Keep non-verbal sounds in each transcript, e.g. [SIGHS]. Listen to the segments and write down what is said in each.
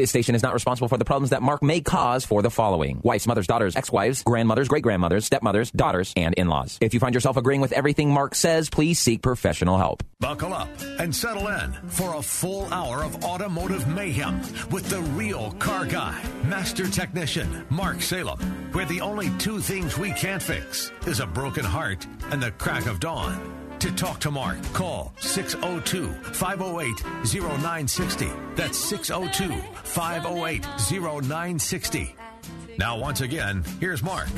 This station is not responsible for the problems that Mark may cause for the following wives, mothers, daughters, ex wives, grandmothers, great grandmothers, stepmothers, daughters, and in laws. If you find yourself agreeing with everything Mark says, please seek professional help. Buckle up and settle in for a full hour of automotive mayhem with the real car guy, master technician, Mark Salem, where the only two things we can't fix is a broken heart and the crack of dawn. To talk to Mark, call 602 508 0960. That's 602 508 0960. Now, once again, here's Mark.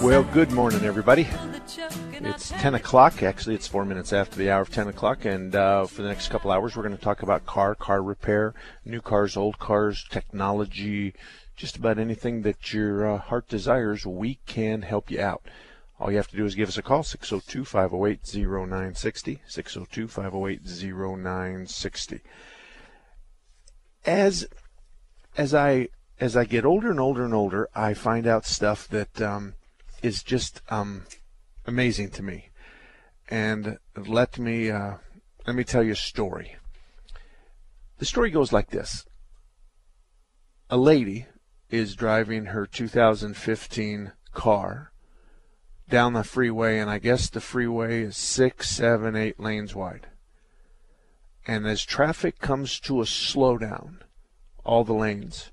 Well, good morning, everybody. It's 10 o'clock. Actually, it's four minutes after the hour of 10 o'clock. And uh, for the next couple hours, we're going to talk about car, car repair, new cars, old cars, technology, just about anything that your uh, heart desires. We can help you out. All you have to do is give us a call, 602 508 0960. 602 508 0960. As, as I as I get older and older and older, I find out stuff that um, is just um, amazing to me. And let me uh, let me tell you a story. The story goes like this: A lady is driving her 2015 car down the freeway, and I guess the freeway is six, seven, eight lanes wide. And as traffic comes to a slowdown, all the lanes,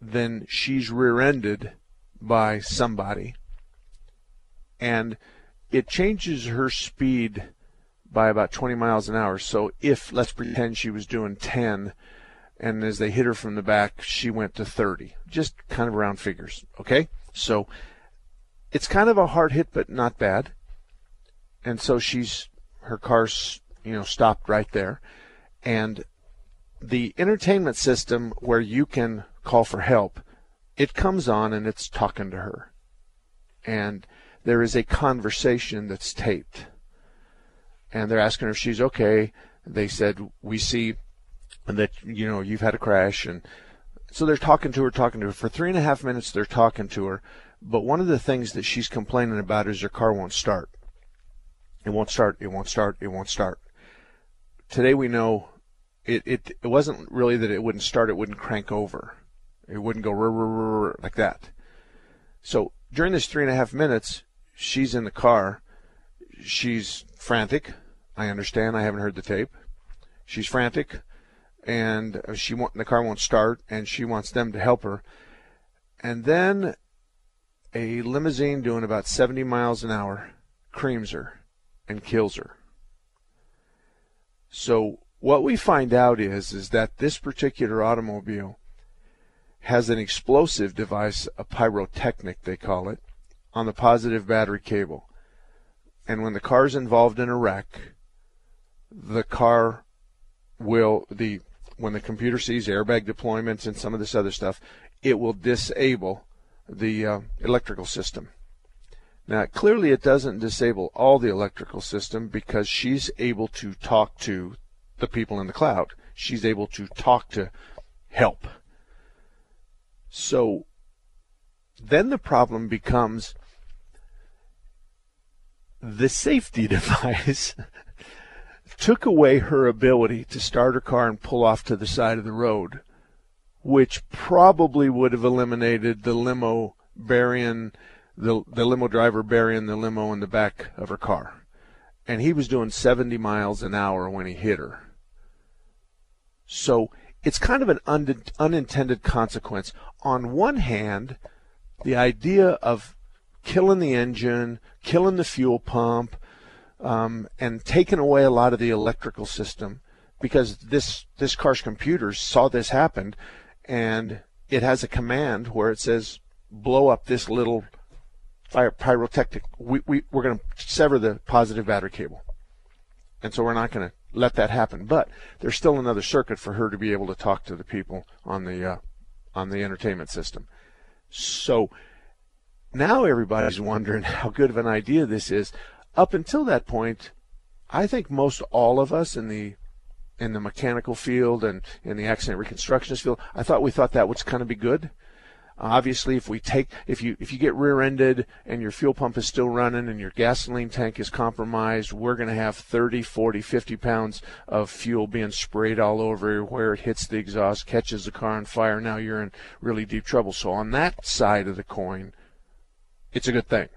then she's rear ended by somebody. And it changes her speed by about 20 miles an hour. So if, let's pretend she was doing 10, and as they hit her from the back, she went to 30. Just kind of round figures, okay? So it's kind of a hard hit, but not bad. And so she's her car's you know stopped right there, and the entertainment system where you can call for help, it comes on and it's talking to her, and there is a conversation that's taped, and they're asking her if she's okay. They said we see that you know you've had a crash and. So they're talking to her, talking to her. For three and a half minutes, they're talking to her but one of the things that she's complaining about is her car won't start. It won't start. It won't start. It won't start. Today we know it, it, it wasn't really that it wouldn't start. It wouldn't crank over. It wouldn't go rrr, rrr, rrr, like that. So during this three and a half minutes, she's in the car. She's frantic. I understand. I haven't heard the tape. She's frantic, and she want, the car won't start, and she wants them to help her. And then a limousine doing about 70 miles an hour creams her and kills her. So what we find out is is that this particular automobile has an explosive device, a pyrotechnic they call it, on the positive battery cable. And when the car is involved in a wreck, the car will the when the computer sees airbag deployments and some of this other stuff, it will disable the uh, electrical system. Now, clearly, it doesn't disable all the electrical system because she's able to talk to the people in the cloud. She's able to talk to help. So then the problem becomes the safety [LAUGHS] device took away her ability to start her car and pull off to the side of the road which probably would have eliminated the limo burying the the limo driver burying the limo in the back of her car. And he was doing 70 miles an hour when he hit her. So it's kind of an un- unintended consequence. On one hand, the idea of killing the engine, killing the fuel pump, um, and taking away a lot of the electrical system, because this this car's computers saw this happen and it has a command where it says blow up this little pyrotechnic. We, we, we're going to sever the positive battery cable. And so we're not going to let that happen. But there's still another circuit for her to be able to talk to the people on the uh, on the entertainment system. So now everybody's wondering [LAUGHS] how good of an idea this is. Up until that point, I think most all of us in the in the mechanical field and in the accident reconstructionist field, I thought we thought that would kind of be good. Obviously, if we take if you if you get rear-ended and your fuel pump is still running and your gasoline tank is compromised, we're going to have 30, 40, 50 pounds of fuel being sprayed all over where it hits the exhaust, catches the car on fire. Now you're in really deep trouble. So on that side of the coin, it's a good thing.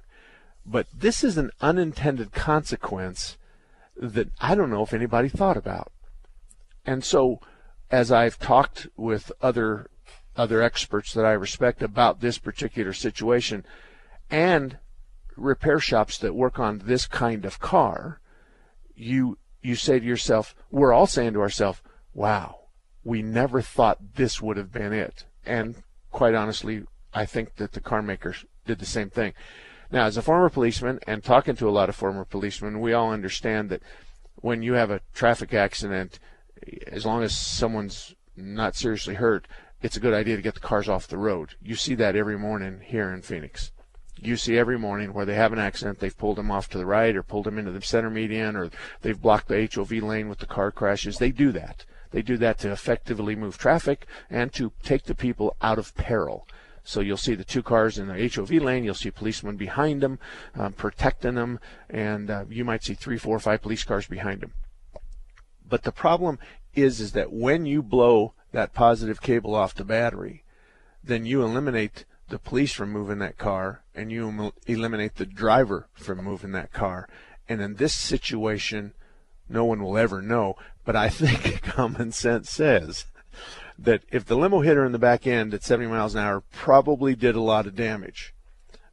But this is an unintended consequence that I don't know if anybody thought about. And so, as I've talked with other other experts that I respect about this particular situation, and repair shops that work on this kind of car, you you say to yourself, we're all saying to ourselves, "Wow, we never thought this would have been it." And quite honestly, I think that the car makers did the same thing. Now, as a former policeman and talking to a lot of former policemen, we all understand that when you have a traffic accident, as long as someone's not seriously hurt, it's a good idea to get the cars off the road. You see that every morning here in Phoenix. You see every morning where they have an accident, they've pulled them off to the right or pulled them into the center median or they've blocked the HOV lane with the car crashes. They do that. They do that to effectively move traffic and to take the people out of peril. So you'll see the two cars in the HOV lane. You'll see policemen behind them, um, protecting them, and uh, you might see three, four, five police cars behind them. But the problem is, is that when you blow that positive cable off the battery, then you eliminate the police from moving that car, and you eliminate the driver from moving that car. And in this situation, no one will ever know. But I [LAUGHS] think common sense says that if the limo hit her in the back end at 70 miles an hour, probably did a lot of damage.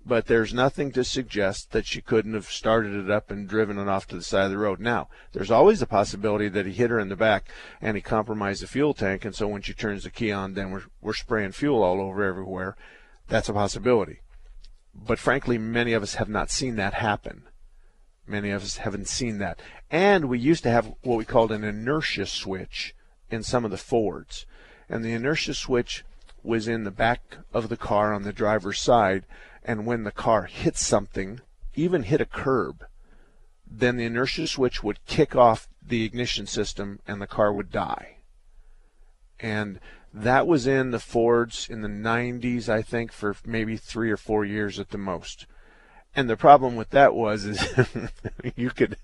But there's nothing to suggest that she couldn't have started it up and driven it off to the side of the road. Now, there's always a possibility that he hit her in the back and he compromised the fuel tank, and so when she turns the key on, then we're, we're spraying fuel all over everywhere. That's a possibility. But frankly, many of us have not seen that happen. Many of us haven't seen that. And we used to have what we called an inertia switch in some of the Fords and the inertia switch was in the back of the car on the driver's side. And when the car hit something, even hit a curb, then the inertia switch would kick off the ignition system and the car would die. And that was in the Fords in the 90s, I think, for maybe three or four years at the most. And the problem with that was is [LAUGHS] you could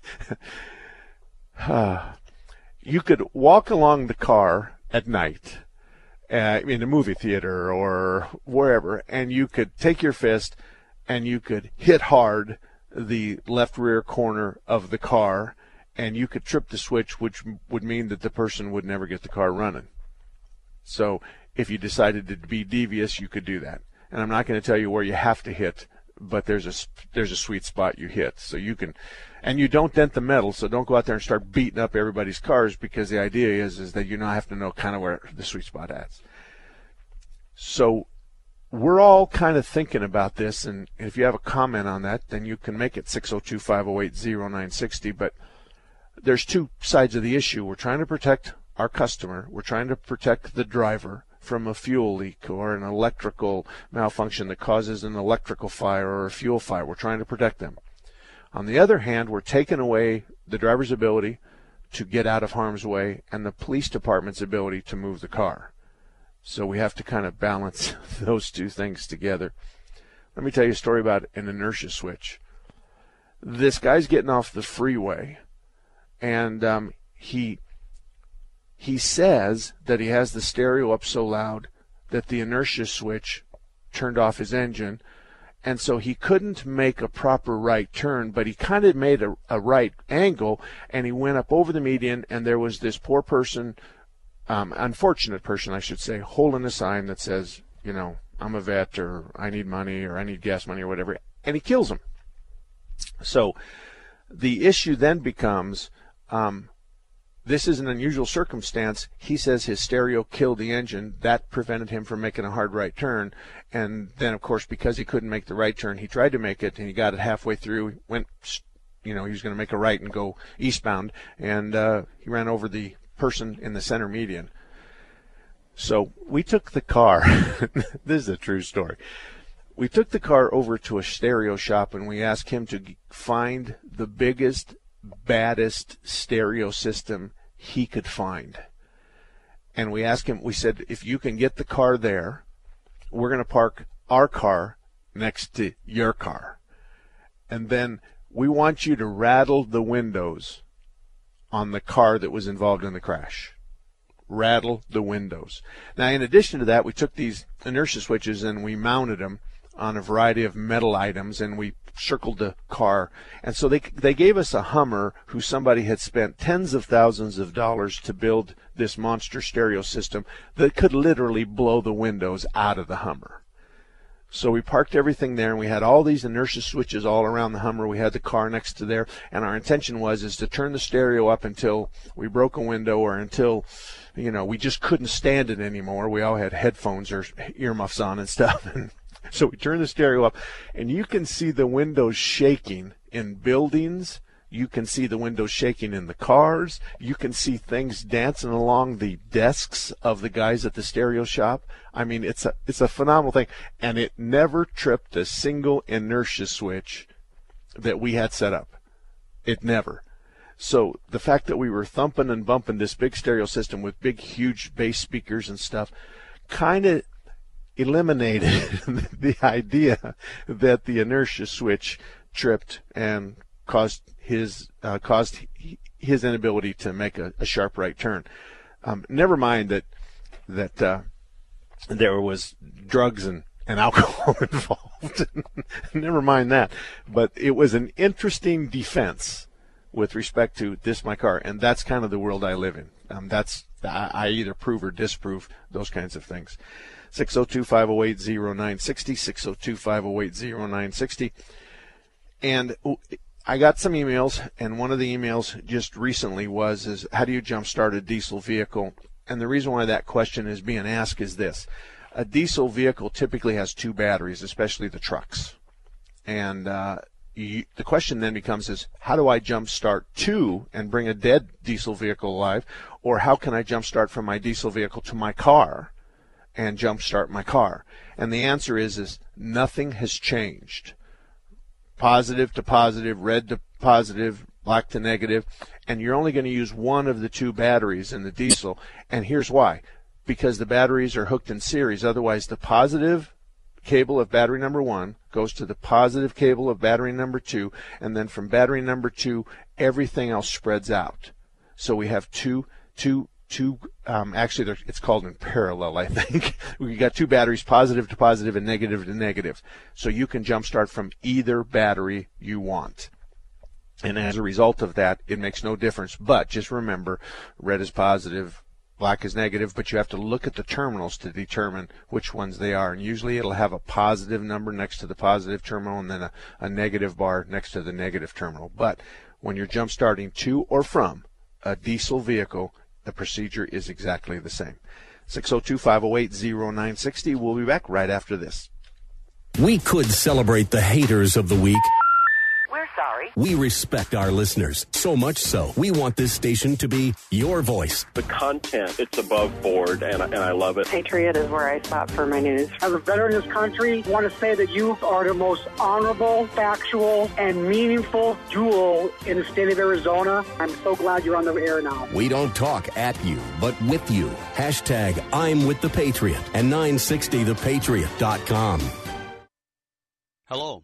uh, [SIGHS] you could walk along the car at night uh, in a movie theater or wherever, and you could take your fist and you could hit hard the left rear corner of the car, and you could trip the switch, which would mean that the person would never get the car running. So if you decided to be devious, you could do that. And I'm not going to tell you where you have to hit, but there's a there's a sweet spot you hit, so you can and you don't dent the metal, so don't go out there and start beating up everybody's cars because the idea is is that you now have to know kind of where the sweet spot is. So we're all kind of thinking about this, and if you have a comment on that, then you can make it 602 508 0960. But there's two sides of the issue. We're trying to protect our customer, we're trying to protect the driver from a fuel leak or an electrical malfunction that causes an electrical fire or a fuel fire. We're trying to protect them. On the other hand, we're taking away the driver's ability to get out of harm's way and the police department's ability to move the car. So we have to kind of balance [LAUGHS] those two things together. Let me tell you a story about an inertia switch. This guy's getting off the freeway, and um, he he says that he has the stereo up so loud that the inertia switch turned off his engine and so he couldn't make a proper right turn, but he kind of made a, a, right angle, and he went up over the median, and there was this poor person, um, unfortunate person, I should say, holding a sign that says, you know, I'm a vet, or I need money, or I need gas money, or whatever, and he kills him. So the issue then becomes, um, this is an unusual circumstance. He says his stereo killed the engine. That prevented him from making a hard right turn. And then, of course, because he couldn't make the right turn, he tried to make it and he got it halfway through, went you know, he was going to make a right and go eastbound, and uh, he ran over the person in the center median. So we took the car. [LAUGHS] this is a true story. We took the car over to a stereo shop and we asked him to find the biggest, baddest stereo system he could find. And we asked him, we said, if you can get the car there, we're going to park our car next to your car. And then we want you to rattle the windows on the car that was involved in the crash rattle the windows. Now, in addition to that, we took these inertia switches and we mounted them on a variety of metal items and we circled the car. And so they, they gave us a Hummer who somebody had spent tens of thousands of dollars to build this monster stereo system that could literally blow the windows out of the Hummer. So we parked everything there and we had all these inertia switches all around the Hummer. We had the car next to there and our intention was is to turn the stereo up until we broke a window or until you know we just couldn't stand it anymore. We all had headphones or earmuffs on and stuff [LAUGHS] and [LAUGHS] so we turned the stereo up and you can see the windows shaking in buildings you can see the windows shaking in the cars. You can see things dancing along the desks of the guys at the stereo shop. I mean, it's a it's a phenomenal thing, and it never tripped a single inertia switch that we had set up. It never. So the fact that we were thumping and bumping this big stereo system with big, huge bass speakers and stuff, kind of eliminated [LAUGHS] the idea that the inertia switch tripped and caused his uh, caused his inability to make a, a sharp right turn. Um, never mind that that uh, there was drugs and, and alcohol [LAUGHS] involved. [LAUGHS] never mind that, but it was an interesting defense with respect to this my car, and that's kind of the world I live in. Um, that's I, I either prove or disprove those kinds of things. 602 508 0960, 602 508 0960. And I got some emails, and one of the emails just recently was, "Is how do you jumpstart a diesel vehicle?" And the reason why that question is being asked is this: a diesel vehicle typically has two batteries, especially the trucks, and uh, you, the question then becomes: is how do I jumpstart two and bring a dead diesel vehicle alive, or how can I jumpstart from my diesel vehicle to my car? And jumpstart my car? And the answer is is nothing has changed positive to positive, red to positive, black to negative, and you're only going to use one of the two batteries in the diesel. And here's why because the batteries are hooked in series. Otherwise, the positive cable of battery number one goes to the positive cable of battery number two, and then from battery number two, everything else spreads out. So we have two two two um, actually it's called in parallel i think. [LAUGHS] We got two batteries positive to positive and negative to negative. So you can jump start from either battery you want. And as a result of that it makes no difference. But just remember red is positive black is negative but you have to look at the terminals to determine which ones they are. And usually it'll have a positive number next to the positive terminal and then a, a negative bar next to the negative terminal. But when you're jump starting to or from a diesel vehicle the procedure is exactly the same. 602 508 0960. We'll be back right after this. We could celebrate the haters of the week sorry. We respect our listeners, so much so we want this station to be your voice. The content, it's above board, and, and I love it. Patriot is where I stop for my news. As a veteran of this country, I want to say that you are the most honorable, factual, and meaningful duel in the state of Arizona. I'm so glad you're on the air now. We don't talk at you, but with you. Hashtag I'm with the Patriot and 960thepatriot.com. Hello.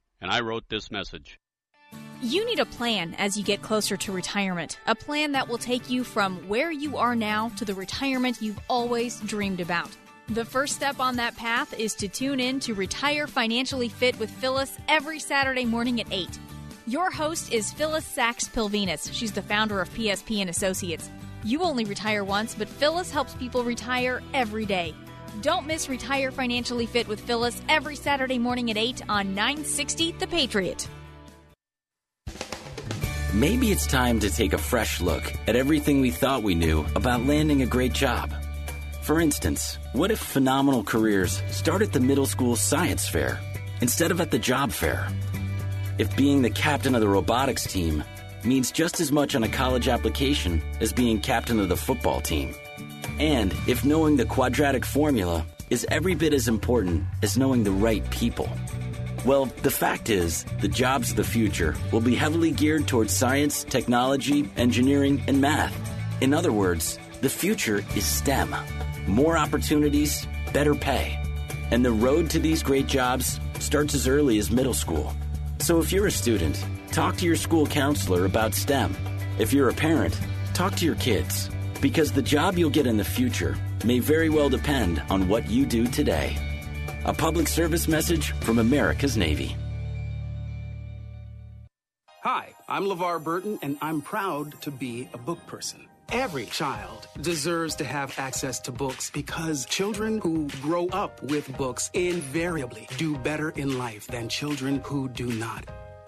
and I wrote this message. You need a plan as you get closer to retirement. A plan that will take you from where you are now to the retirement you've always dreamed about. The first step on that path is to tune in to Retire Financially Fit with Phyllis every Saturday morning at 8. Your host is Phyllis Sachs Pilvinus. She's the founder of PSP and Associates. You only retire once, but Phyllis helps people retire every day. Don't miss Retire Financially Fit with Phyllis every Saturday morning at 8 on 960 The Patriot. Maybe it's time to take a fresh look at everything we thought we knew about landing a great job. For instance, what if phenomenal careers start at the middle school science fair instead of at the job fair? If being the captain of the robotics team means just as much on a college application as being captain of the football team. And if knowing the quadratic formula is every bit as important as knowing the right people. Well, the fact is, the jobs of the future will be heavily geared towards science, technology, engineering, and math. In other words, the future is STEM. More opportunities, better pay. And the road to these great jobs starts as early as middle school. So if you're a student, talk to your school counselor about STEM. If you're a parent, talk to your kids. Because the job you'll get in the future may very well depend on what you do today. A public service message from America's Navy. Hi, I'm LeVar Burton, and I'm proud to be a book person. Every child deserves to have access to books because children who grow up with books invariably do better in life than children who do not.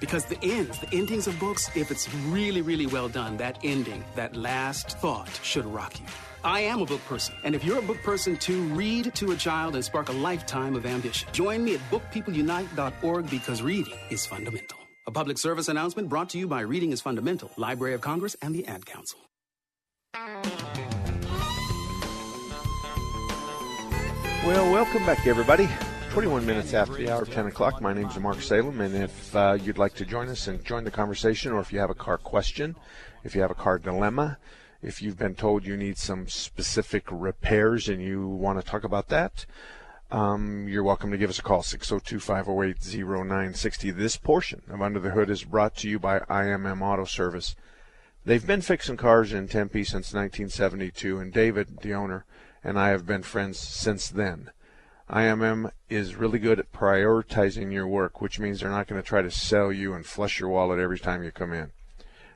because the ends, the endings of books, if it's really, really well done, that ending, that last thought should rock you. I am a book person, and if you're a book person too, read to a child and spark a lifetime of ambition. Join me at bookpeopleunite.org because reading is fundamental. A public service announcement brought to you by Reading is Fundamental, Library of Congress, and the Ad Council. Well, welcome back, everybody. 21 minutes after the hour, 10 o'clock. My name is Mark Salem, and if uh, you'd like to join us and join the conversation, or if you have a car question, if you have a car dilemma, if you've been told you need some specific repairs and you want to talk about that, um, you're welcome to give us a call, 602-508-0960. This portion of Under the Hood is brought to you by IMM Auto Service. They've been fixing cars in Tempe since 1972, and David, the owner, and I have been friends since then. IMM is really good at prioritizing your work, which means they're not going to try to sell you and flush your wallet every time you come in.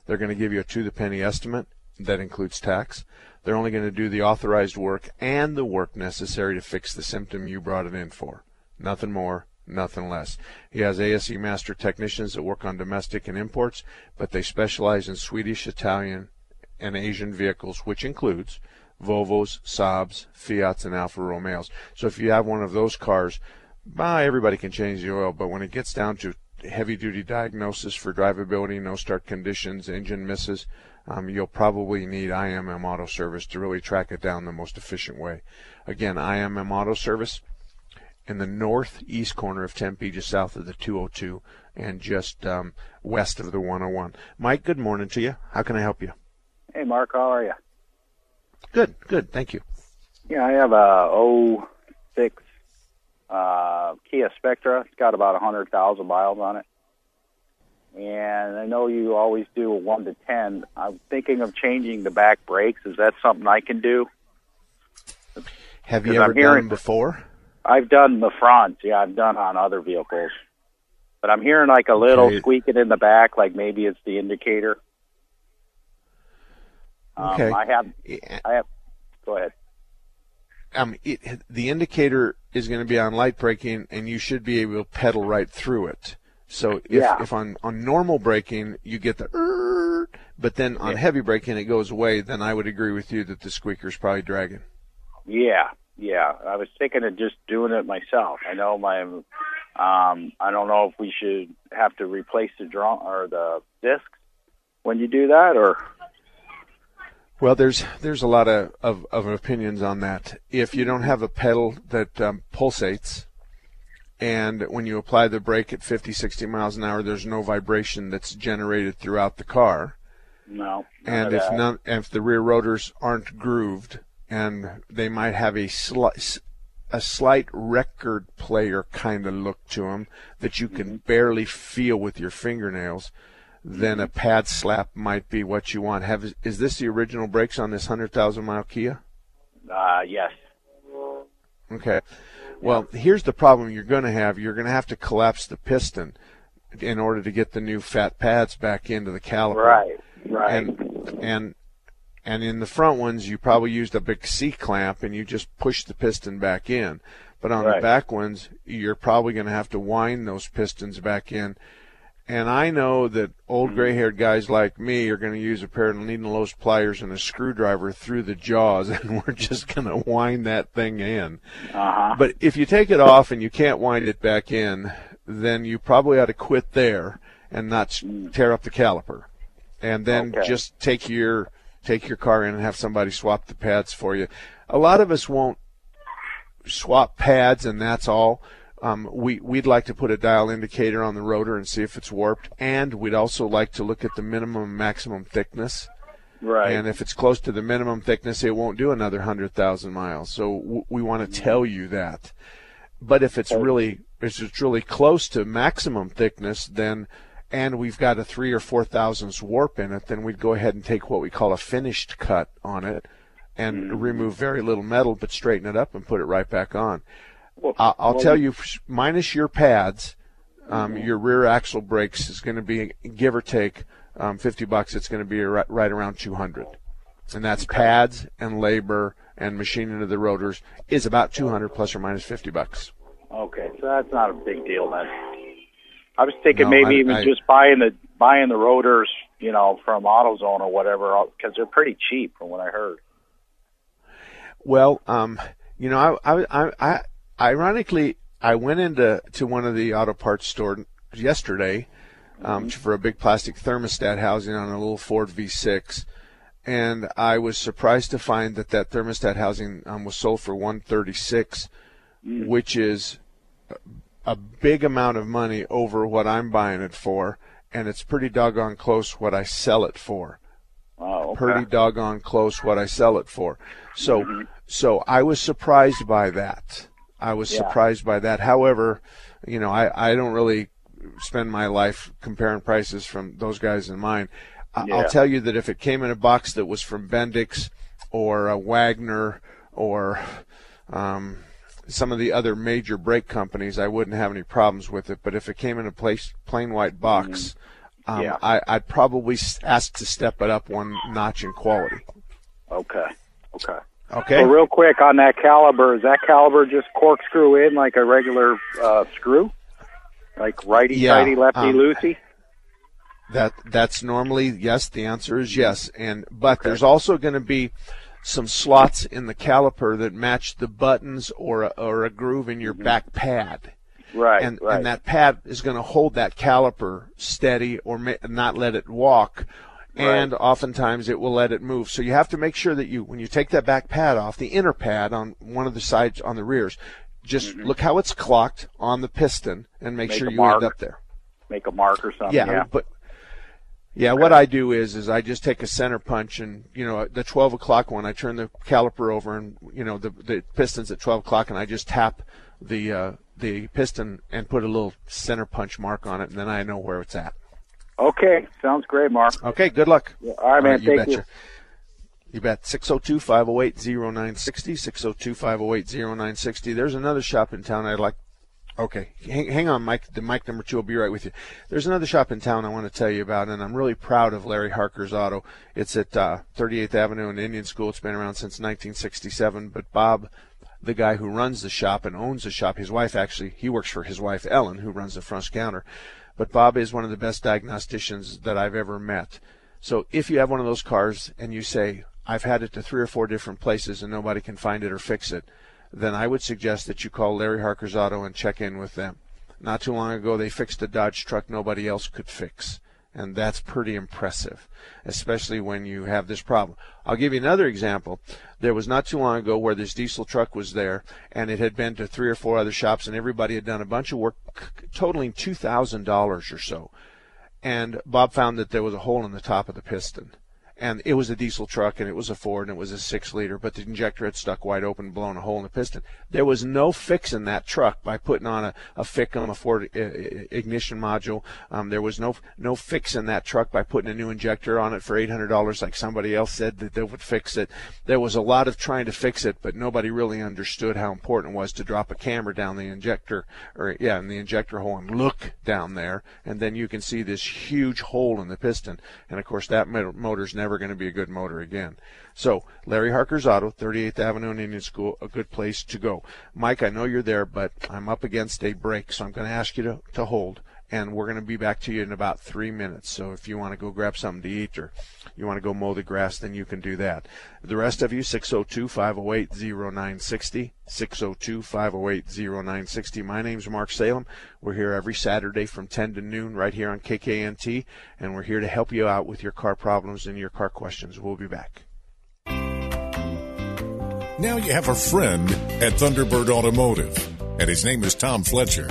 They're going to give you a to the penny estimate that includes tax. They're only going to do the authorized work and the work necessary to fix the symptom you brought it in for. Nothing more, nothing less. He has ASE master technicians that work on domestic and imports, but they specialize in Swedish, Italian, and Asian vehicles, which includes Volvos, Saabs, Fiats, and Alfa Romeos. So if you have one of those cars, bah, everybody can change the oil, but when it gets down to heavy duty diagnosis for drivability, no start conditions, engine misses, um, you'll probably need IMM Auto Service to really track it down the most efficient way. Again, IMM Auto Service in the northeast corner of Tempe, just south of the 202 and just um, west of the 101. Mike, good morning to you. How can I help you? Hey, Mark, how are you? Good, good. Thank you. Yeah, I have a 06 uh, Kia Spectra. It's got about 100,000 miles on it. And I know you always do a 1 to 10. I'm thinking of changing the back brakes. Is that something I can do? Have you ever I'm hearing, done them before? I've done the front. Yeah, I've done on other vehicles. But I'm hearing like a little Okay. squeaking in the back, like maybe it's the indicator. Um, Okay. I have. I have. Go ahead. um, it, the indicator is going to be on light braking, and you should be able to pedal right through it. So if, Yeah. if on, on normal braking you get the "er," But then on Yeah. heavy braking, it goes away. Then I would agree with you that the squeaker is probably dragging. Yeah, yeah. I was thinking of just doing it myself. I know my, um, I don't know if we should have to replace the drum or the discs when you do that, or Well, there's there's a lot of, of, of opinions on that. If you don't have a pedal that um, pulsates, and when you apply the brake at 50, 60 miles an hour, there's no vibration that's generated throughout the car. no. and if none, if the rear rotors aren't grooved, and they might have a slight a slight record player kind of look to them that you can barely feel with your fingernails, then a pad slap might be what you want. Have is this the original brakes on this hundred thousand mile Kia? Uh, yes. Okay. Well, here's the problem you're going to have. You're going to have to collapse the piston in order to get the new fat pads back into the caliper. Right, right. And and and in the front ones, you probably used a big C clamp and you just pushed the piston back in. But on the back ones, you're probably going to have to wind those pistons back in. And I know that old Mm-hmm. gray-haired guys like me are going to use a pair of needle nose pliers and a screwdriver through the jaws, [LAUGHS] and we're just going to wind that thing in. Uh-huh. But if you take it off and you can't wind it back in, then you probably ought to quit there and not tear up the caliper, and then. Okay. just take your take your car in and have somebody swap the pads for you. A lot of us won't swap pads, and that's all. Um, we we'd like to put a dial indicator on the rotor and see if it's warped, and we'd also like to look at the minimum and maximum thickness. Right. And if it's close to the minimum thickness, it won't do another hundred thousand miles. So w- we want to tell you that. But if it's really if it's really close to maximum thickness, then and we've got a three or four thousandths warp in it, then we'd go ahead and take what we call a finished cut on it and remove very little metal, but straighten it up and put it right back on. I- I'll well, tell you, minus your pads, um, your rear axle brakes is going to be give or take um, 50 bucks. It's going to be right, right around 200, and that's pads and labor and machining of the rotors is about 200 plus or minus 50 bucks. Okay, so that's not a big deal then. I was thinking No, maybe I- even I- just buying the buying the rotors, you know, from AutoZone or whatever, because they're pretty cheap from what I heard. Well, um, you know, I, I, I, I, ironically, I went into to one of the auto parts stores yesterday um, for a big plastic thermostat housing on a little Ford V6, and I was surprised to find that that thermostat housing um, was sold for 136, which is a big amount of money over what I'm buying it for, and it's pretty doggone close what I sell it for Oh, okay. pretty doggone close what I sell it for. So, so I was surprised by that. I was Yeah. surprised by that. However, you know, I, I don't really spend my life comparing prices from those guys and mine. I, Yeah. I'll tell you that if it came in a box that was from Bendix or a Wagner or um, some of the other major brake companies, I wouldn't have any problems with it. But if it came in a place, plain white box, um, Yeah. I, I'd probably ask to step it up one notch in quality. Okay. Okay. Okay. So real quick on that caliber, is that caliber just corkscrew in like a regular uh, screw, like righty Yeah, tighty, lefty um, loosey? That that's normally yes. The answer is yes, and but there's also going to be some slots in the caliper that match the buttons or a, or a groove in your back pad. Right. and right. and that pad is going to hold that caliper steady or not let it walk and oftentimes it will let it move so you have to make sure that you when you take that back pad off the inner pad on one of the sides on the rears just look how it's clocked on the piston and make, Mm-hmm. Make sure you mark. end up there Make a mark or something. yeah, Yeah. but yeah, what I do is is I just take a center punch and you know the 12 o'clock one I turn the caliper over and you know the the pistons at 12 o'clock and I just tap the uh, the piston and put a little center punch mark on it and then I know where it's at. Okay. Sounds great, Mark. Okay, good luck. All right, man. you thank you. betcha. You bet. 602 508 0960. 602 508 0960. There's another shop in town I'd like. Okay, hang, hang on, Mike. The mic number two will be right with you. There's another shop in town I want to tell you about, and I'm really proud of Larry Harker's Auto. It's at uh, 38th Avenue in Indian School. It's been around since 1967. But Bob, the guy who runs the shop and owns the shop, his wife actually, he works for his wife Ellen, who runs the front counter. But Bob is one of the best diagnosticians that I've ever met. So if you have one of those cars and you say, I've had it to three or four different places and nobody can find it or fix it, then I would suggest that you call Larry Harker's Auto and check in with them. Not too long ago, they fixed a Dodge truck nobody else could fix. And that's pretty impressive, especially when you have this problem. I'll give you another example. There was not too long ago where this diesel truck was there, and it had been to three or four other shops, and everybody had done a bunch of work totaling $2,000 or so. And Bob found that there was a hole in the top of the piston and it was a diesel truck and it was a Ford and it was a six liter, but the injector had stuck wide open, blown a hole in the piston. There was no fixing that truck by putting on a, a FIC on a Ford uh, ignition module. Um, there was no no fixing that truck by putting a new injector on it for eight hundred dollars, like somebody else said that they would fix it. There was a lot of trying to fix it, but nobody really understood how important it was to drop a camera down the injector, or yeah, in the injector hole and look down there, and then you can see this huge hole in the piston. And of course, that motor's never never going to be a good motor again. So, Larry Harker's Auto, 38th Avenue and Indian School, a good place to go. Mike, I know you're there, but I'm up against a break, so I'm going to ask you to, to hold and we're going to be back to you in about three minutes. So if you want to go grab something to eat or you want to go mow the grass, then you can do that. The rest of you, 602 508 0960. 602 508 0960. My name's Mark Salem. We're here every Saturday from 10 to noon right here on KKNT, and we're here to help you out with your car problems and your car questions. We'll be back. Now you have a friend at Thunderbird Automotive, and his name is Tom Fletcher.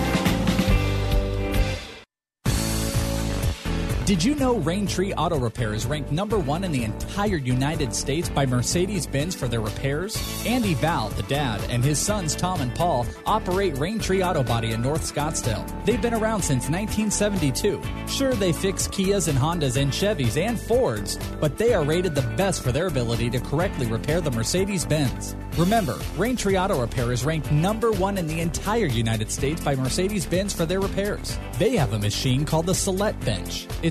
Did you know Raintree Auto Repair is ranked number one in the entire United States by Mercedes Benz for their repairs? Andy Val, the dad, and his sons Tom and Paul operate Raintree Auto Body in North Scottsdale. They've been around since 1972. Sure, they fix Kias and Hondas and Chevys and Fords, but they are rated the best for their ability to correctly repair the Mercedes Benz. Remember, Raintree Auto Repair is ranked number one in the entire United States by Mercedes Benz for their repairs. They have a machine called the Celette Bench. It's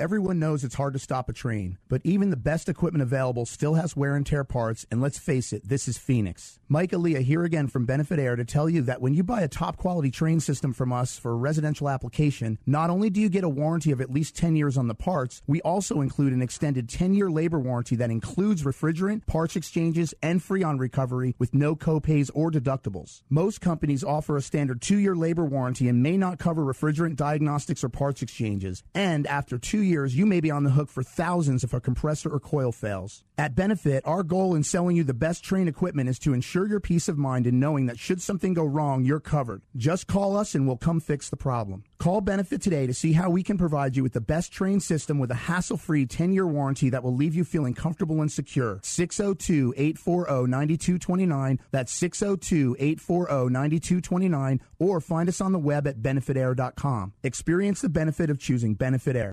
Everyone knows it's hard to stop a Trane, but even the best equipment available still has wear and tear parts, and let's face it, this is Phoenix. Mike Aaliyah here again from Benefit Air to tell you that when you buy a top quality Trane system from us for a residential application, not only do you get a warranty of at least 10 years on the parts, we also include an extended 10 year labor warranty that includes refrigerant, parts exchanges, and Freon recovery with no copays or deductibles. Most companies offer a standard two year labor warranty and may not cover refrigerant diagnostics or parts exchanges. And after two years, you may be on the hook for thousands if a compressor or coil fails. At Benefit, our goal in selling you the best Trane equipment is to ensure your peace of mind in knowing that should something go wrong, you're covered. Just call us and we'll come fix the problem. Call Benefit today to see how we can provide you with the best Trane system with a hassle free 10 year warranty that will leave you feeling comfortable and secure. 602 840 9229. That's 602 840 9229. Or find us on the web at benefitair.com. Experience the benefit of choosing Benefit Air.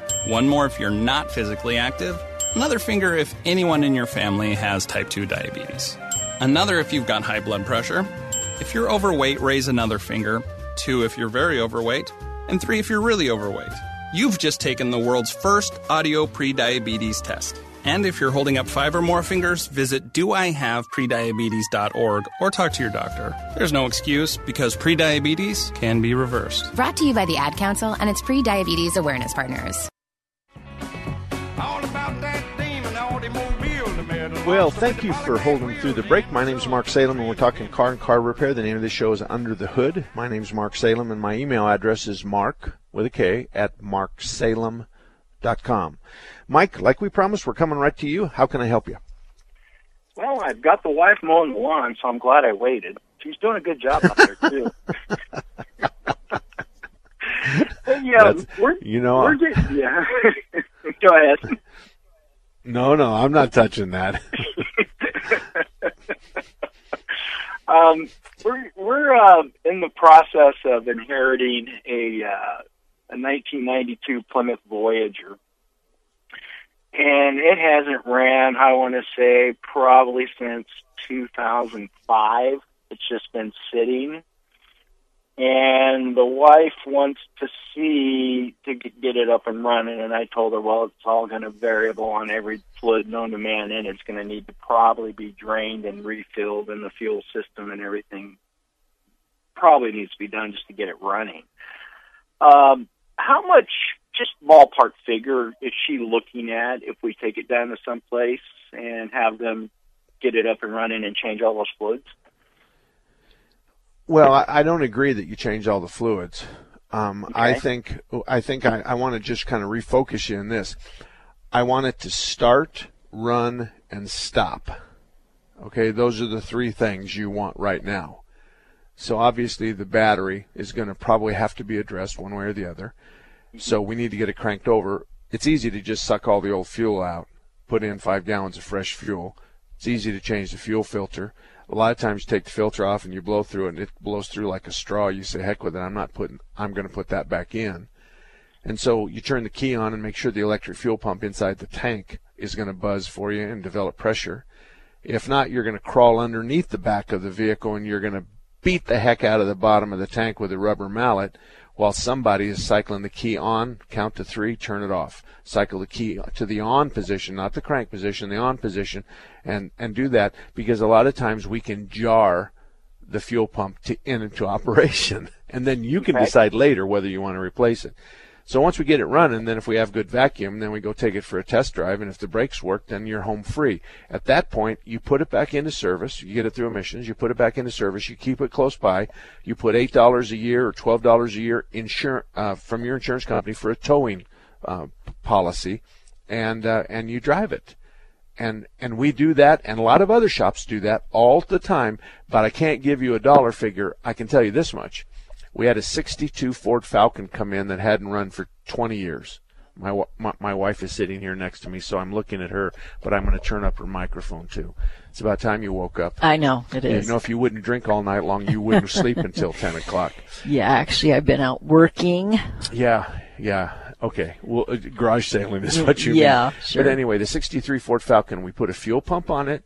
one more if you're not physically active, another finger if anyone in your family has type 2 diabetes, another if you've got high blood pressure. If you're overweight, raise another finger, two if you're very overweight, and three if you're really overweight. You've just taken the world's first audio prediabetes test. And if you're holding up five or more fingers, visit doihaveprediabetes.org or talk to your doctor. There's no excuse because prediabetes can be reversed. Brought to you by the Ad Council and its pre diabetes awareness partners. Well, thank you for holding through the break. My name is Mark Salem, and we're talking car and car repair. The name of the show is Under the Hood. My name is Mark Salem, and my email address is mark with a K at marksalem.com. Mike, like we promised, we're coming right to you. How can I help you? Well, I've got the wife mowing the lawn, so I'm glad I waited. She's doing a good job out there too. [LAUGHS] yeah, you know, we're getting, yeah. [LAUGHS] Go ahead. No, no, I'm not touching that. [LAUGHS] um, we're we're uh, in the process of inheriting a uh, a 1992 Plymouth Voyager, and it hasn't ran. I want to say probably since 2005. It's just been sitting and the wife wants to see to get it up and running. And i told her well it's all going to variable on every fluid known to man and it's going to need to probably be drained and refilled and the fuel system and everything. Probably needs to be done just to get it running. Um how much just ballpark figure is she looking at if we take it down to some place and have them get it up and running and change all those fluids well, I, I don't agree that you change all the fluids. Um, okay. I think I think I, I want to just kind of refocus you in this. I want it to start, run, and stop. Okay, those are the three things you want right now. So obviously the battery is going to probably have to be addressed one way or the other. So we need to get it cranked over. It's easy to just suck all the old fuel out, put in five gallons of fresh fuel. It's easy to change the fuel filter a lot of times you take the filter off and you blow through it and it blows through like a straw. You say, heck with it. I'm not putting, I'm going to put that back in. And so you turn the key on and make sure the electric fuel pump inside the tank is going to buzz for you and develop pressure. If not, you're going to crawl underneath the back of the vehicle and you're going to beat the heck out of the bottom of the tank with a rubber mallet while somebody is cycling the key on, count to three, turn it off. Cycle the key to the on position, not the crank position, the on position, and, and do that because a lot of times we can jar the fuel pump to, in into [LAUGHS] operation. And then you can decide later whether you want to replace it. So once we get it running, then if we have good vacuum, then we go take it for a test drive, and if the brakes work, then you're home free. At that point, you put it back into service. You get it through emissions. You put it back into service. You keep it close by. You put eight dollars a year or twelve dollars a year insur- uh, from your insurance company for a towing uh, policy, and uh, and you drive it. And and we do that, and a lot of other shops do that all the time. But I can't give you a dollar figure. I can tell you this much we had a 62 Ford Falcon come in that hadn't run for 20 years. My, my, my wife is sitting here next to me, so I'm looking at her, but I'm going to turn up her microphone too. It's about time you woke up. I know it is. You know, if you wouldn't drink all night long, you wouldn't [LAUGHS] sleep until 10 o'clock. Yeah, actually, I've been out working. Yeah, yeah. Okay. Well, uh, garage sailing is what you yeah, mean. sure. But anyway, the 63 Ford Falcon, we put a fuel pump on it.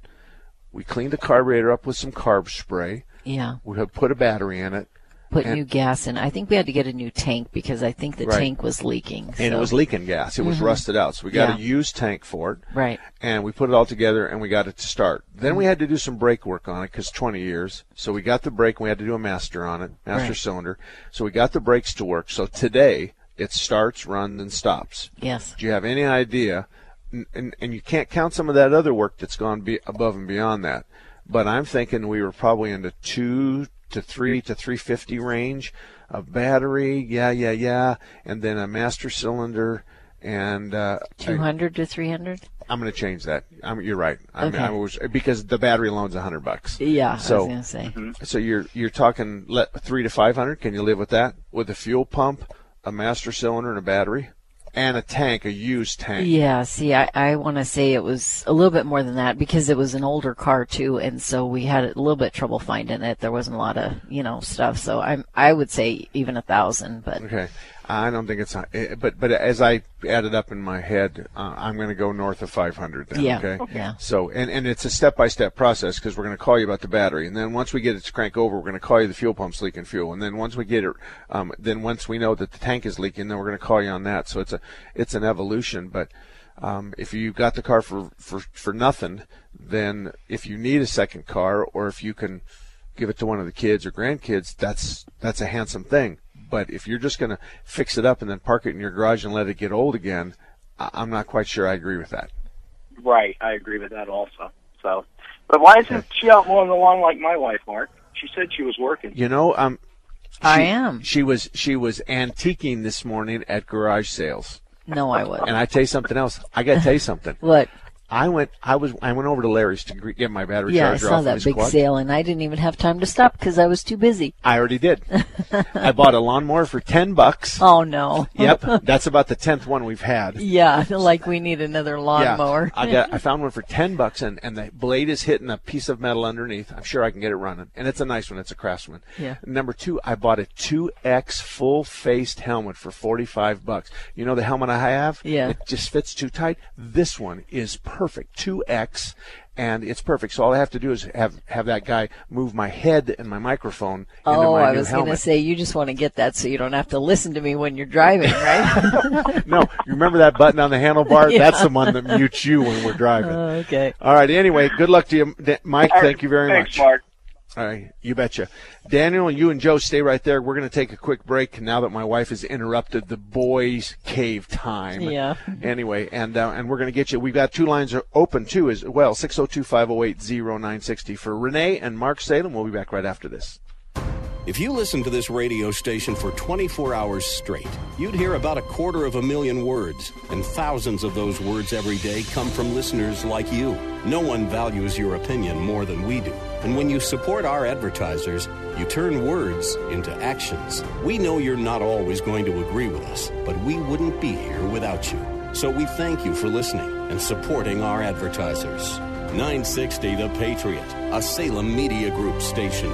We cleaned the carburetor up with some carb spray. Yeah. We have put a battery in it put and, new gas in. I think we had to get a new tank because I think the right. tank was leaking. And it was leaking gas. It was mm-hmm. rusted out. So we got yeah. a used tank for it. Right. And we put it all together and we got it to start. Then mm-hmm. we had to do some brake work on it because 20 years. So we got the brake and we had to do a master on it, master right. cylinder. So we got the brakes to work. So today it starts, runs, and stops. Yes. Do you have any idea? And, and, and you can't count some of that other work that's gone be above and beyond that. But I'm thinking we were probably into two to three to 350 range a battery, yeah, yeah, yeah, and then a master cylinder and uh, 200 to 300. I'm going to change that. I'm, you're right. I okay. I was because the battery loan's a hundred bucks. Yeah, so, I was going to say. Mm-hmm. So you're you're talking let, three to five hundred. Can you live with that? With a fuel pump, a master cylinder, and a battery? And a tank, a used tank. Yeah, see, I, I want to say it was a little bit more than that because it was an older car too, and so we had a little bit trouble finding it. There wasn't a lot of you know stuff, so I'm I would say even a thousand. But okay, I don't think it's, eh, but but as I added up in my head, uh, I'm going to go north of 500. Then, Yeah, Okay. yeah. So and and it's a step by step process because we're going to call you about the battery, and then once we get it to crank over, we're going to call you the fuel pump's leaking fuel, and then once we get it, um, then once we know that the tank is leaking, then we're going to call you on that. So it's a it's an evolution, but. Um, if you got the car for, for, for nothing, then if you need a second car or if you can give it to one of the kids or grandkids, that's that's a handsome thing. But if you're just going to fix it up and then park it in your garage and let it get old again, I- I'm not quite sure I agree with that. Right, I agree with that also. So, but why isn't she out mowing the lawn like my wife, Mark? She said she was working. You know, um, I am. She was she was antiquing this morning at garage sales. No, I wasn't. And I tell you something else. I got to tell you something. [LAUGHS] What? I went. I was. I went over to Larry's to get my battery charger. Yeah, I saw that big quad. sale, and I didn't even have time to stop because I was too busy. I already did. [LAUGHS] I bought a lawnmower for ten bucks. Oh no. [LAUGHS] Yep, that's about the tenth one we've had. Yeah, [LAUGHS] like we need another lawnmower. Yeah, I got. I found one for ten bucks, and and the blade is hitting a piece of metal underneath. I'm sure I can get it running, and it's a nice one. It's a Craftsman. Yeah. Number two, I bought a two X full faced helmet for forty five bucks. You know the helmet I have? Yeah. It just fits too tight. This one is perfect, two X. And it's perfect. So all I have to do is have have that guy move my head and my microphone into Oh, my I new was going to say you just want to get that so you don't have to listen to me when you're driving, right? [LAUGHS] no, you remember that button on the handlebar? [LAUGHS] Yeah. That's the one that mutes you when we're driving. [LAUGHS] Oh, okay. All right. Anyway, good luck to you, Mike. All right, Thank you very thanks, much. Mark. All right, you betcha. Daniel, you and Joe stay right there. We're going to take a quick break now that my wife has interrupted the boys' cave time. Yeah. Anyway, and uh, and we're going to get you. We've got two lines are open too as well. 602-508-0960 for Renee and Mark Salem. We'll be back right after this. If you listen to this radio station for 24 hours straight, you'd hear about a quarter of a million words, and thousands of those words every day come from listeners like you. No one values your opinion more than we do. And when you support our advertisers, you turn words into actions. We know you're not always going to agree with us, but we wouldn't be here without you. So we thank you for listening and supporting our advertisers. 960 The Patriot, a Salem Media Group station.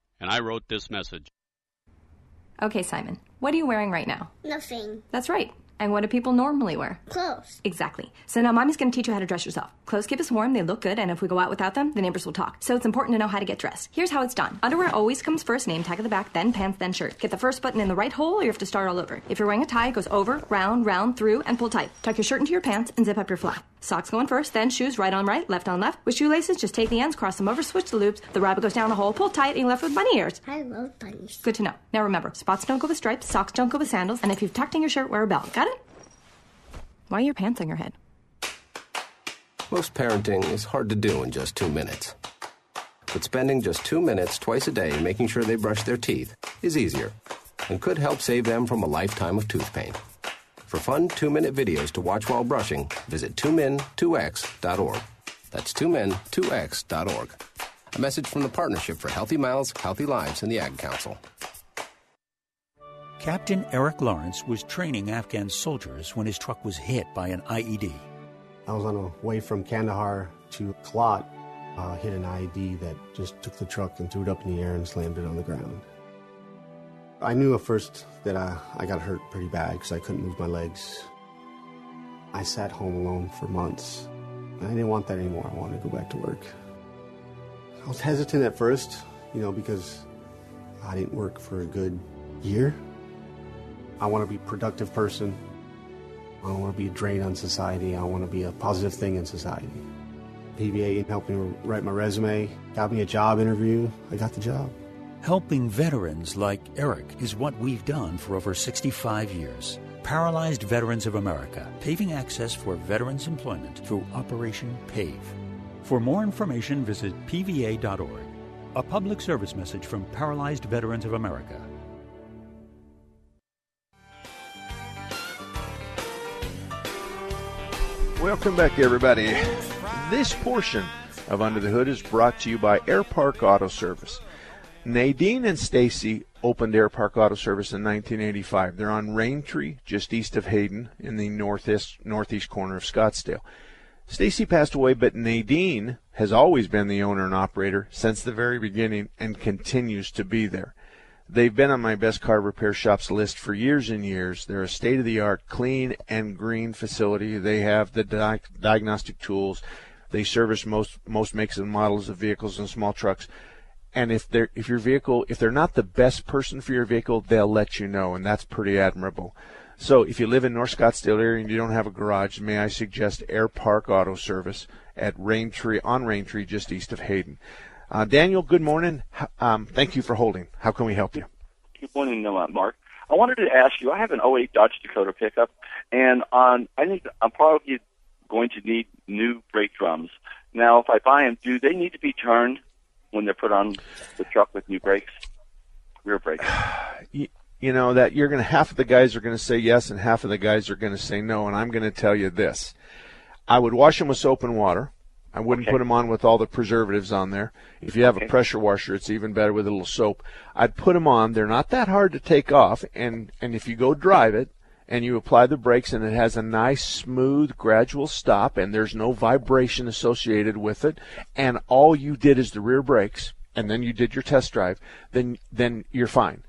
and I wrote this message. Okay, Simon, what are you wearing right now? Nothing. That's right. And what do people normally wear? Clothes. Exactly. So now mommy's going to teach you how to dress yourself. Clothes keep us warm, they look good, and if we go out without them, the neighbors will talk. So it's important to know how to get dressed. Here's how it's done. Underwear always comes first, name tag at the back, then pants, then shirt. Get the first button in the right hole or you have to start all over. If you're wearing a tie, it goes over, round, round, through, and pull tight. Tuck your shirt into your pants and zip up your flap. Socks going first, then shoes right on right, left on left. With shoelaces, just take the ends, cross them over, switch the loops. The rabbit goes down the hole, pull tight, and you're left with bunny ears. I love bunnies. Good to know. Now remember, spots don't go with stripes, socks don't go with sandals, and if you've tucked in your shirt, wear a belt. Got it? Why are your pants on your head? Most parenting is hard to do in just two minutes. But spending just two minutes twice a day making sure they brush their teeth is easier and could help save them from a lifetime of tooth pain. For fun two minute videos to watch while brushing, visit 2min2x.org. That's 2min2x.org. A message from the Partnership for Healthy Mouths, Healthy Lives, and the Ad Council. Captain Eric Lawrence was training Afghan soldiers when his truck was hit by an IED. I was on a way from Kandahar to Kalat, uh, hit an IED that just took the truck and threw it up in the air and slammed it on the ground. I knew at first that I, I got hurt pretty bad because I couldn't move my legs. I sat home alone for months. I didn't want that anymore. I wanted to go back to work. I was hesitant at first, you know, because I didn't work for a good year. I want to be a productive person. I don't want to be a drain on society. I want to be a positive thing in society. PVA helped me write my resume, got me a job interview. I got the job. Helping veterans like Eric is what we've done for over 65 years. Paralyzed Veterans of America, paving access for veterans' employment through Operation PAVE. For more information, visit pva.org. A public service message from Paralyzed Veterans of America. Welcome back, everybody. This portion of Under the Hood is brought to you by Air Park Auto Service. Nadine and Stacy opened Air Park Auto Service in 1985. They're on Raintree, just east of Hayden, in the northeast northeast corner of Scottsdale. Stacy passed away, but Nadine has always been the owner and operator since the very beginning and continues to be there. They've been on my best car repair shops list for years and years. They're a state of the art, clean and green facility. They have the di- diagnostic tools. They service most most makes and models of vehicles and small trucks. And if they're if your vehicle if they're not the best person for your vehicle, they'll let you know, and that's pretty admirable. So if you live in North Scottsdale area and you don't have a garage, may I suggest Air Park Auto Service at Raintree on Raintree, just east of Hayden. Uh, Daniel, good morning. Um, thank you for holding. How can we help you? Good morning, Mark. I wanted to ask you. I have an 08 Dodge Dakota pickup, and on I think I'm probably going to need new brake drums. Now, if I buy them, do they need to be turned when they're put on the truck with new brakes, rear brakes? [SIGHS] you, you know that you're going to half of the guys are going to say yes, and half of the guys are going to say no. And I'm going to tell you this: I would wash them with soap and water. I wouldn't Okay. put them on with all the preservatives on there. If you have Okay. a pressure washer, it's even better with a little soap. I'd put them on. They're not that hard to take off, and and if you go drive it and you apply the brakes and it has a nice smooth gradual stop and there's no vibration associated with it and all you did is the rear brakes and then you did your test drive then then you're fine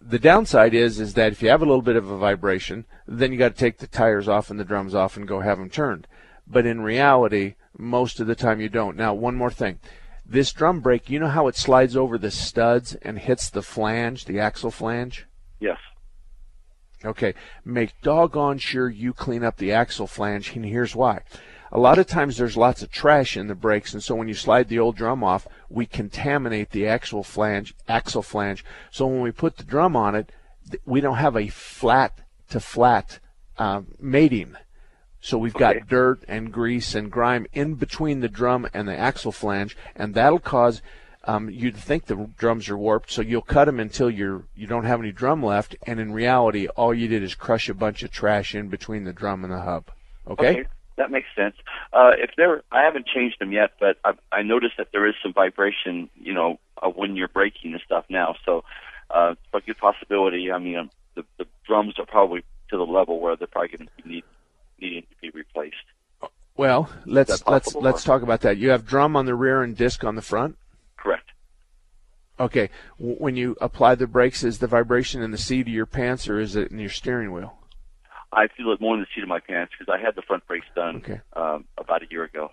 the downside is is that if you have a little bit of a vibration, then you got to take the tires off and the drums off and go have them turned. But in reality, most of the time you don't. Now, one more thing. This drum brake, you know how it slides over the studs and hits the flange, the axle flange? Yes. Okay, make doggone sure you clean up the axle flange, and here's why. A lot of times there's lots of trash in the brakes, and so when you slide the old drum off, we contaminate the axle flange, axle flange. So when we put the drum on it, we don't have a flat to flat um, mating. So we've got dirt and grease and grime in between the drum and the axle flange, and that'll cause um, you'd think the drums are warped. So you'll cut them until you're you don't have any drum left, and in reality, all you did is crush a bunch of trash in between the drum and the hub. Okay. that makes sense. Uh, if there, I haven't changed them yet, but I, I noticed that there is some vibration, you know, uh, when you're braking and stuff now. So, uh, it's a good possibility. I mean, um, the, the drums are probably to the level where they're probably going to need needing to be replaced. Well, let's let's let's talk about that. You have drum on the rear and disc on the front. Correct. Okay. When you apply the brakes, is the vibration in the seat of your pants or is it in your steering wheel? I feel it more in the seat of my pants because I had the front brakes done Okay. um, about a year ago.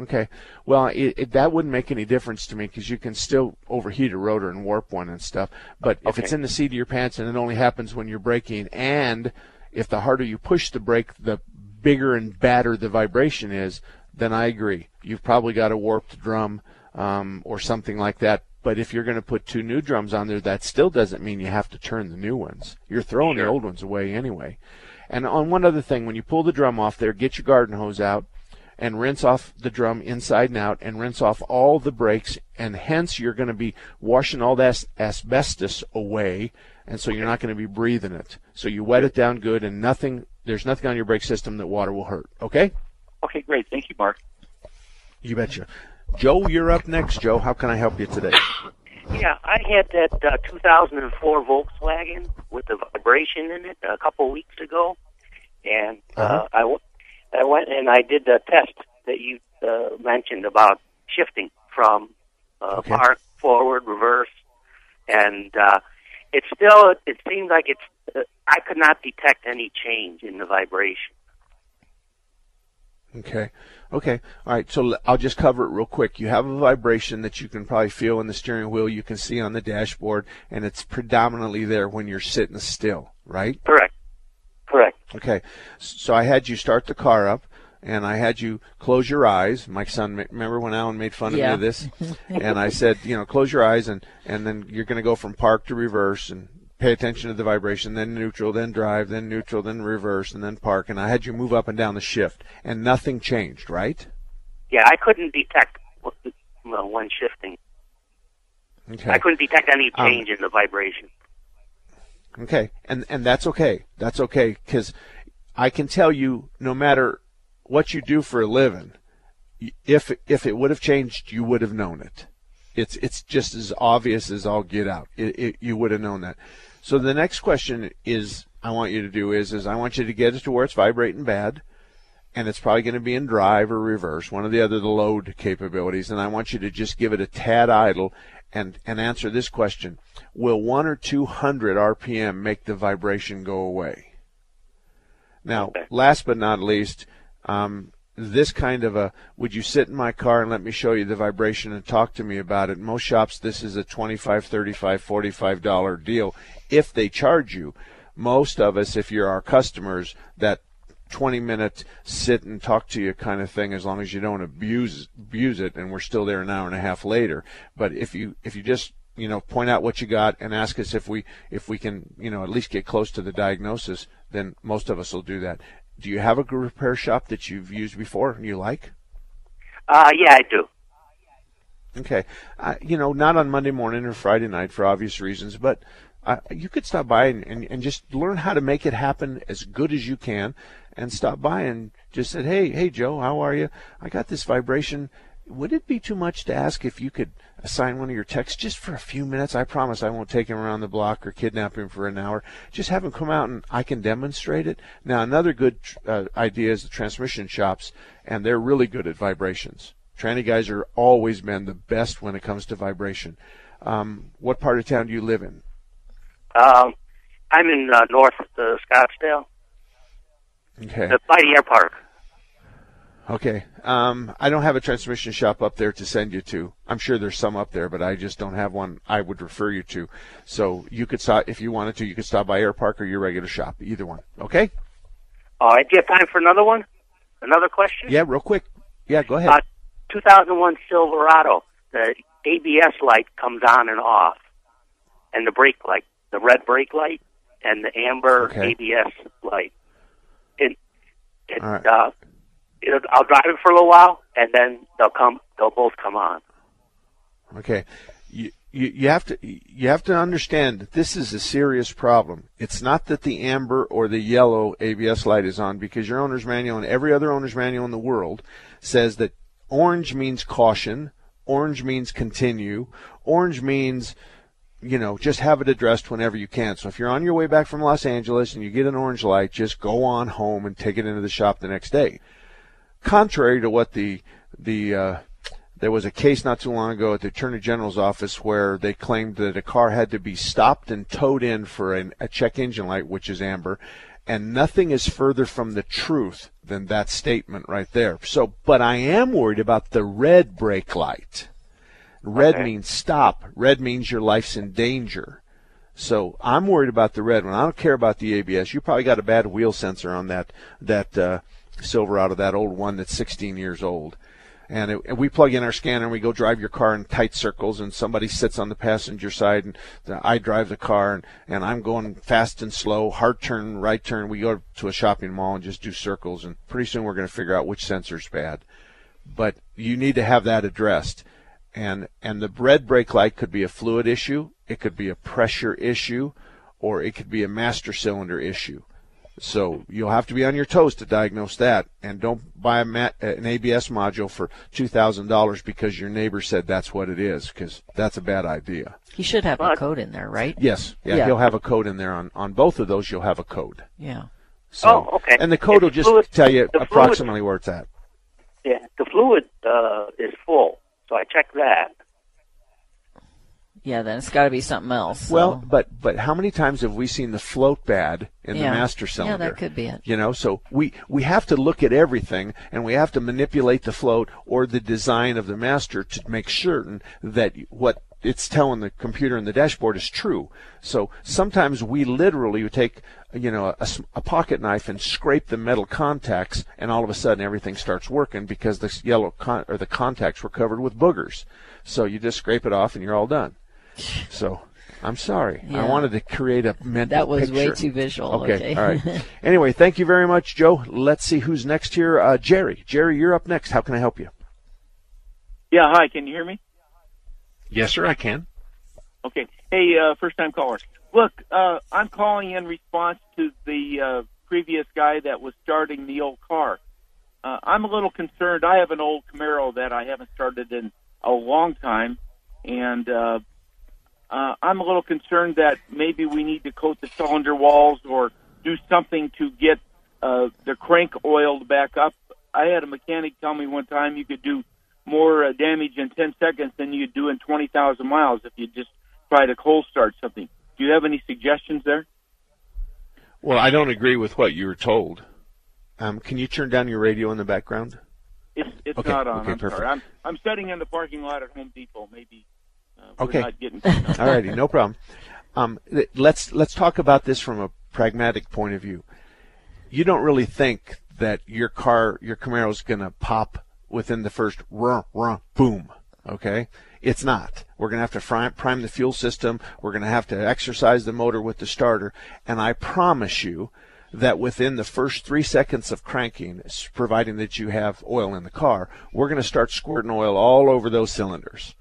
Okay. Well, it, it, that wouldn't make any difference to me because you can still overheat a rotor and warp one and stuff. But if it's in the seat of your pants and it only happens when you're braking, and if the harder you push the brake, the bigger and badder the vibration is, then I agree. You've probably got a warped drum um, or something like that. But if you're going to put two new drums on there, that still doesn't mean you have to turn the new ones. You're throwing the old ones away anyway. And on one other thing, when you pull the drum off there, get your garden hose out and rinse off the drum inside and out and rinse off all the brakes and hence you're going to be washing all that asbestos away and so you're not going to be breathing it. So you wet it down good and nothing there's nothing on your brake system that water will hurt. Okay? Okay, great. Thank you, Mark. You betcha. Joe, you're up next. Joe, how can I help you today? [COUGHS] Yeah, I had that uh, 2004 Volkswagen with the vibration in it a couple weeks ago, and uh, Uh-huh. I, w- I went and I did the test that you uh, mentioned about shifting from uh, Okay. park, forward, reverse, and uh, it still it seemed like it's uh, I could not detect any change in the vibration. Okay. Okay. All right. So I'll just cover it real quick. You have a vibration that you can probably feel in the steering wheel. You can see on the dashboard, and it's predominantly there when you're sitting still, right? Correct. Correct. Okay. So I had you start the car up, and I had you close your eyes. My son, remember when Alan made fun of Yeah. me of this? [LAUGHS] and I said, you know, close your eyes, and and then you're going to go from park to reverse, and pay attention to the vibration, then neutral, then drive, then neutral, then reverse, and then park. And I had you move up and down the shift, and nothing changed, right? Yeah, I couldn't detect well, when shifting. Okay. I couldn't detect any Um, change in the vibration. Okay, and and that's okay. That's okay because I can tell you, no matter what you do for a living, if if it would have changed, you would have known it. It's it's just as obvious as all get out. It, it, you would have known that. So the next question is, I want you to do is is I want you to get it to where it's vibrating bad, and it's probably going to be in drive or reverse, one of the other, the load capabilities, and I want you to just give it a tad idle and, and answer this question. Will one or two hundred RPM make the vibration go away? Now, last but not least, um, this kind of a would you sit in my car and let me show you the vibration and talk to me about it? Most shops this is a 25 35 45 dollar deal. If they charge you most of us if you're our customers that 20 minute sit and talk to you kind of thing as long as you don't abuse abuse it and we're still there an hour and a half later. But if you if you just you know point out what you got and ask us if we if we can you know at least get close to the diagnosis then most of us will do that do you have a repair shop that you've used before and you like Uh, yeah, I do. Okay, uh, you know, not on Monday morning or Friday night for obvious reasons, but uh, you could stop by and, and, and just learn how to make it happen as good as you can, and stop by and just said, "Hey, hey, Joe, how are you? I got this vibration. Would it be too much to ask if you could assign one of your techs just for a few minutes? I promise I won't take him around the block or kidnap him for an hour. Just have him come out and I can demonstrate it." Now, another good uh, idea is the transmission shops, and they're really good at vibrations. Tranny guys are always been the best when it comes to vibration. Um, what part of town do you live in? Um, I'm in uh, North uh, Scottsdale, Okay. by the air park. Okay. Um, I don't have a transmission shop up there to send you to. I'm sure there's some up there, but I just don't have one I would refer you to. So you could stop, if you wanted to, you could stop by Air Park or your regular shop, either one. Okay? All right, do you have time for another one? Another question? Yeah, real quick. Yeah, go ahead. Uh, 2001 Silverado. The ABS light comes on and off, and the brake light, the red brake light, and the amber Okay. ABS light. It, it, All right. uh, it, I'll drive it for a little while, and then they'll come. They'll both come on. Okay. You, you, you have to you have to understand that this is a serious problem. It's not that the amber or the yellow ABS light is on because your owner's manual and every other owner's manual in the world says that orange means caution, orange means continue, orange means you know, just have it addressed whenever you can. So if you're on your way back from Los Angeles and you get an orange light, just go on home and take it into the shop the next day. Contrary to what the the uh, there was a case not too long ago at the Attorney General's office where they claimed that a car had to be stopped and towed in for an, a check engine light, which is amber, and nothing is further from the truth than that statement right there. So, but I am worried about the red brake light. Red Okay. means stop. Red means your life's in danger. So I'm worried about the red one. I don't care about the ABS. You probably got a bad wheel sensor on that that uh, Silverado, that old one that's 16 years old. And, it, and we plug in our scanner and we go drive your car in tight circles and somebody sits on the passenger side and I drive the car and, and I'm going fast and slow, hard turn, right turn. We go to a shopping mall and just do circles and pretty soon we're going to figure out which sensor's bad. But you need to have that addressed and and the red brake light could be a fluid issue, it could be a pressure issue, or it could be a master cylinder issue. So you'll have to be on your toes to diagnose that, and don't buy a mat, an ABS module for two thousand dollars because your neighbor said that's what it is, because that's a bad idea. He should have a code in there, right? Yes, yeah, Yeah. he'll have a code in there on on both of those. You'll have a code. Yeah. So, Oh, okay. And the code will just fluid- tell you the fluid- approximately where it's at. Yeah, the fluid uh, is full, so I check that. Yeah, then it's got to be something else. so- Well, but but how many times have we seen the float bad in Yeah. the master cylinder? Yeah, that could be it. You know, so we we have to look at everything and we have to manipulate the float or the design of the master to make certain that what it's telling the computer and the dashboard is true. So sometimes we literally take you know a pocket knife and scrape the metal contacts, and all of a sudden everything starts working because the yellow con- or the contacts were covered with boogers. So you just scrape it off and you're all done. So I'm sorry. I wanted to create a mental That was way too visual. Okay. Okay. All right. [LAUGHS] Anyway, thank you very much, Joe. Let's see who's next here. Uh, Jerry. Jerry, you're up next. How can I help you? Yeah, hi, can you hear me? Yes, sir. I can. Okay. Hey, uh, first time caller. Look, uh, I'm calling in response to the uh, previous guy that was starting the old car. Uh, I'm a little concerned. I have an old Camaro that I haven't started in a long time, and uh, I'm a little concerned that maybe we need to coat the cylinder walls or do something to get uh, the crank oiled back up. I had a mechanic tell me one time you could do more uh, damage in 10 seconds than you'd do in 20,000 miles if you just try to cold start something. Do you have any suggestions there? Well, I don't agree with what you were told. Um, can you turn down your radio in the background? It's it's Okay, not on. okay, I'm perfect. sorry. I'm I'm sitting in the parking lot at Home Depot. Maybe uh, Okay. [LAUGHS] All righty, no problem. Um, th- let's let's talk about this from a pragmatic point of view. You don't really think that your car, your Camaro, is going to pop within the first run, run, boom. Okay, it's not. We're going to have to prime the fuel system. We're going to have to exercise the motor with the starter, and I promise you that within the first three seconds of cranking, providing that you have oil in the car, we're going to start squirting oil all over those cylinders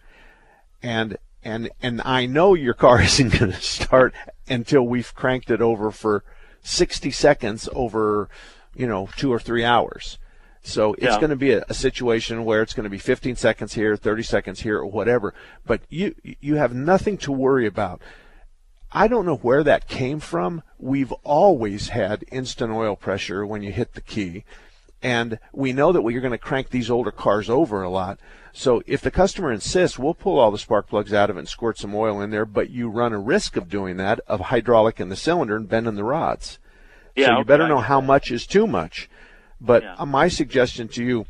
and and and I know your car [LAUGHS] isn't going to start until we've cranked it over for 60 seconds over, you know, two or three hours. So it's Yeah. going to be a, a situation where it's going to be 15 seconds here, 30 seconds here, or whatever. But you you have nothing to worry about. I don't know where that came from. We've always had instant oil pressure when you hit the key. And we know that we're going to crank these older cars over a lot. So if the customer insists, we'll pull all the spark plugs out of it and squirt some oil in there, but you run a risk of doing that, of hydraulic in the cylinder and bending the rods. Yeah, so you okay, better know how much is too much. But uh, my suggestion to you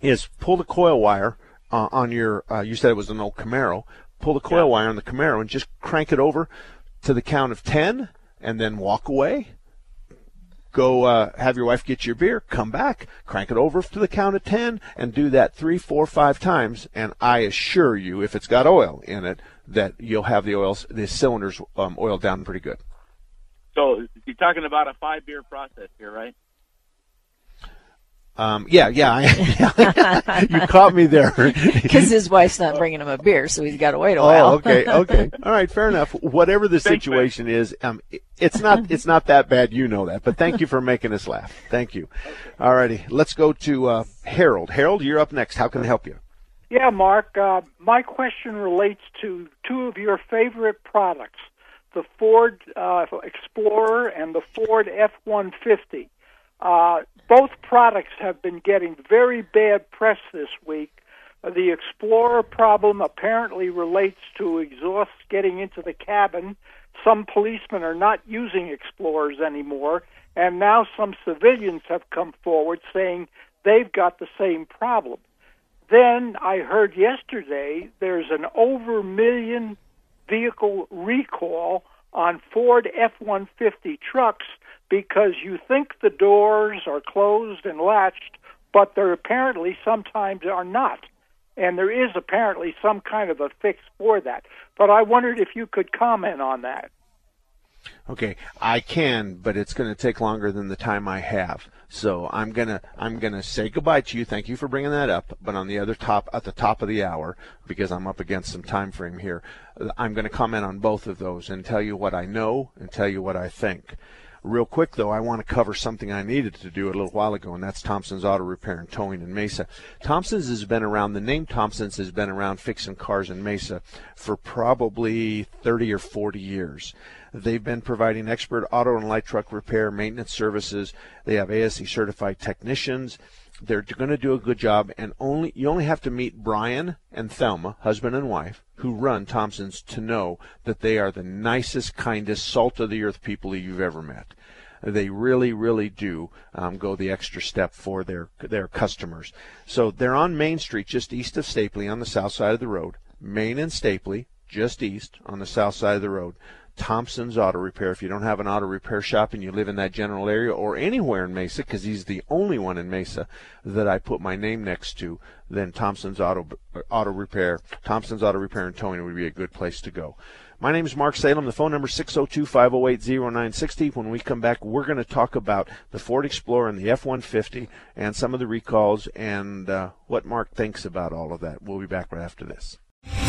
is pull the coil wire uh, on your, uh, you said it was an old Camaro, pull the coil wire on the Camaro and just crank it over to the count of 10 and then walk away. Go uh, have your wife get your beer, come back, crank it over to the count of 10, and do that three, four, five times. And I assure you, if it's got oil in it, that you'll have the oils, the cylinders um, oiled down pretty good. So you're talking about a five beer process here, right? Um, yeah, yeah, I, [LAUGHS] you caught me there. [LAUGHS] Because his wife's not bringing him a beer, so he's got to wait a Oh, while. okay, okay, [LAUGHS] all right, fair enough. Whatever the situation is, um, it's not it's not that bad. You know that, but thank you for making us laugh. Thank you. All righty, let's go to uh, Harold. Harold, you're up next. How can I help you? Yeah, Mark. Uh, my question relates to two of your favorite products: the Ford uh, Explorer and the Ford F-150. Uh, both products have been getting very bad press this week. Uh, the Explorer problem apparently relates to exhausts getting into the cabin. Some policemen are not using Explorers anymore, and now some civilians have come forward saying they've got the same problem. Then I heard yesterday there's an over million vehicle recall on Ford F 150 trucks because you think the doors are closed and latched, but they're apparently sometimes are not. And there is apparently some kind of a fix for that. But I wondered if you could comment on that. Okay, I can, but it's going to take longer than the time I have. So I'm gonna I'm gonna say goodbye to you. Thank you for bringing that up. But on the other top at the top of the hour, because I'm up against some time frame here, I'm going to comment on both of those and tell you what I know and tell you what I think. Real quick though, I want to cover something I needed to do a little while ago, and that's Thompson's Auto Repair and Towing in Mesa. Thompson's has been around. The name Thompson's has been around fixing cars in Mesa for probably 30 or 40 years. They've been providing expert auto and light truck repair maintenance services. They have ASE certified technicians. They're going to do a good job, and only you only have to meet Brian and Thelma, husband and wife, who run Thompson's, to know that they are the nicest, kindest, salt of the earth people you've ever met. They really, really do um, go the extra step for their their customers. So they're on Main Street, just east of Stapley, on the south side of the road. Main and Stapley, just east on the south side of the road. Thompson's Auto Repair. If you don't have an auto repair shop and you live in that general area or anywhere in Mesa, because he's the only one in Mesa that I put my name next to, then Thompson's Auto Auto Repair, Thompson's Auto Repair and Towing would be a good place to go. My name is Mark Salem. The phone number is 602-508-0960. When we come back, we're going to talk about the Ford Explorer and the F-150 and some of the recalls and uh, what Mark thinks about all of that. We'll be back right after this.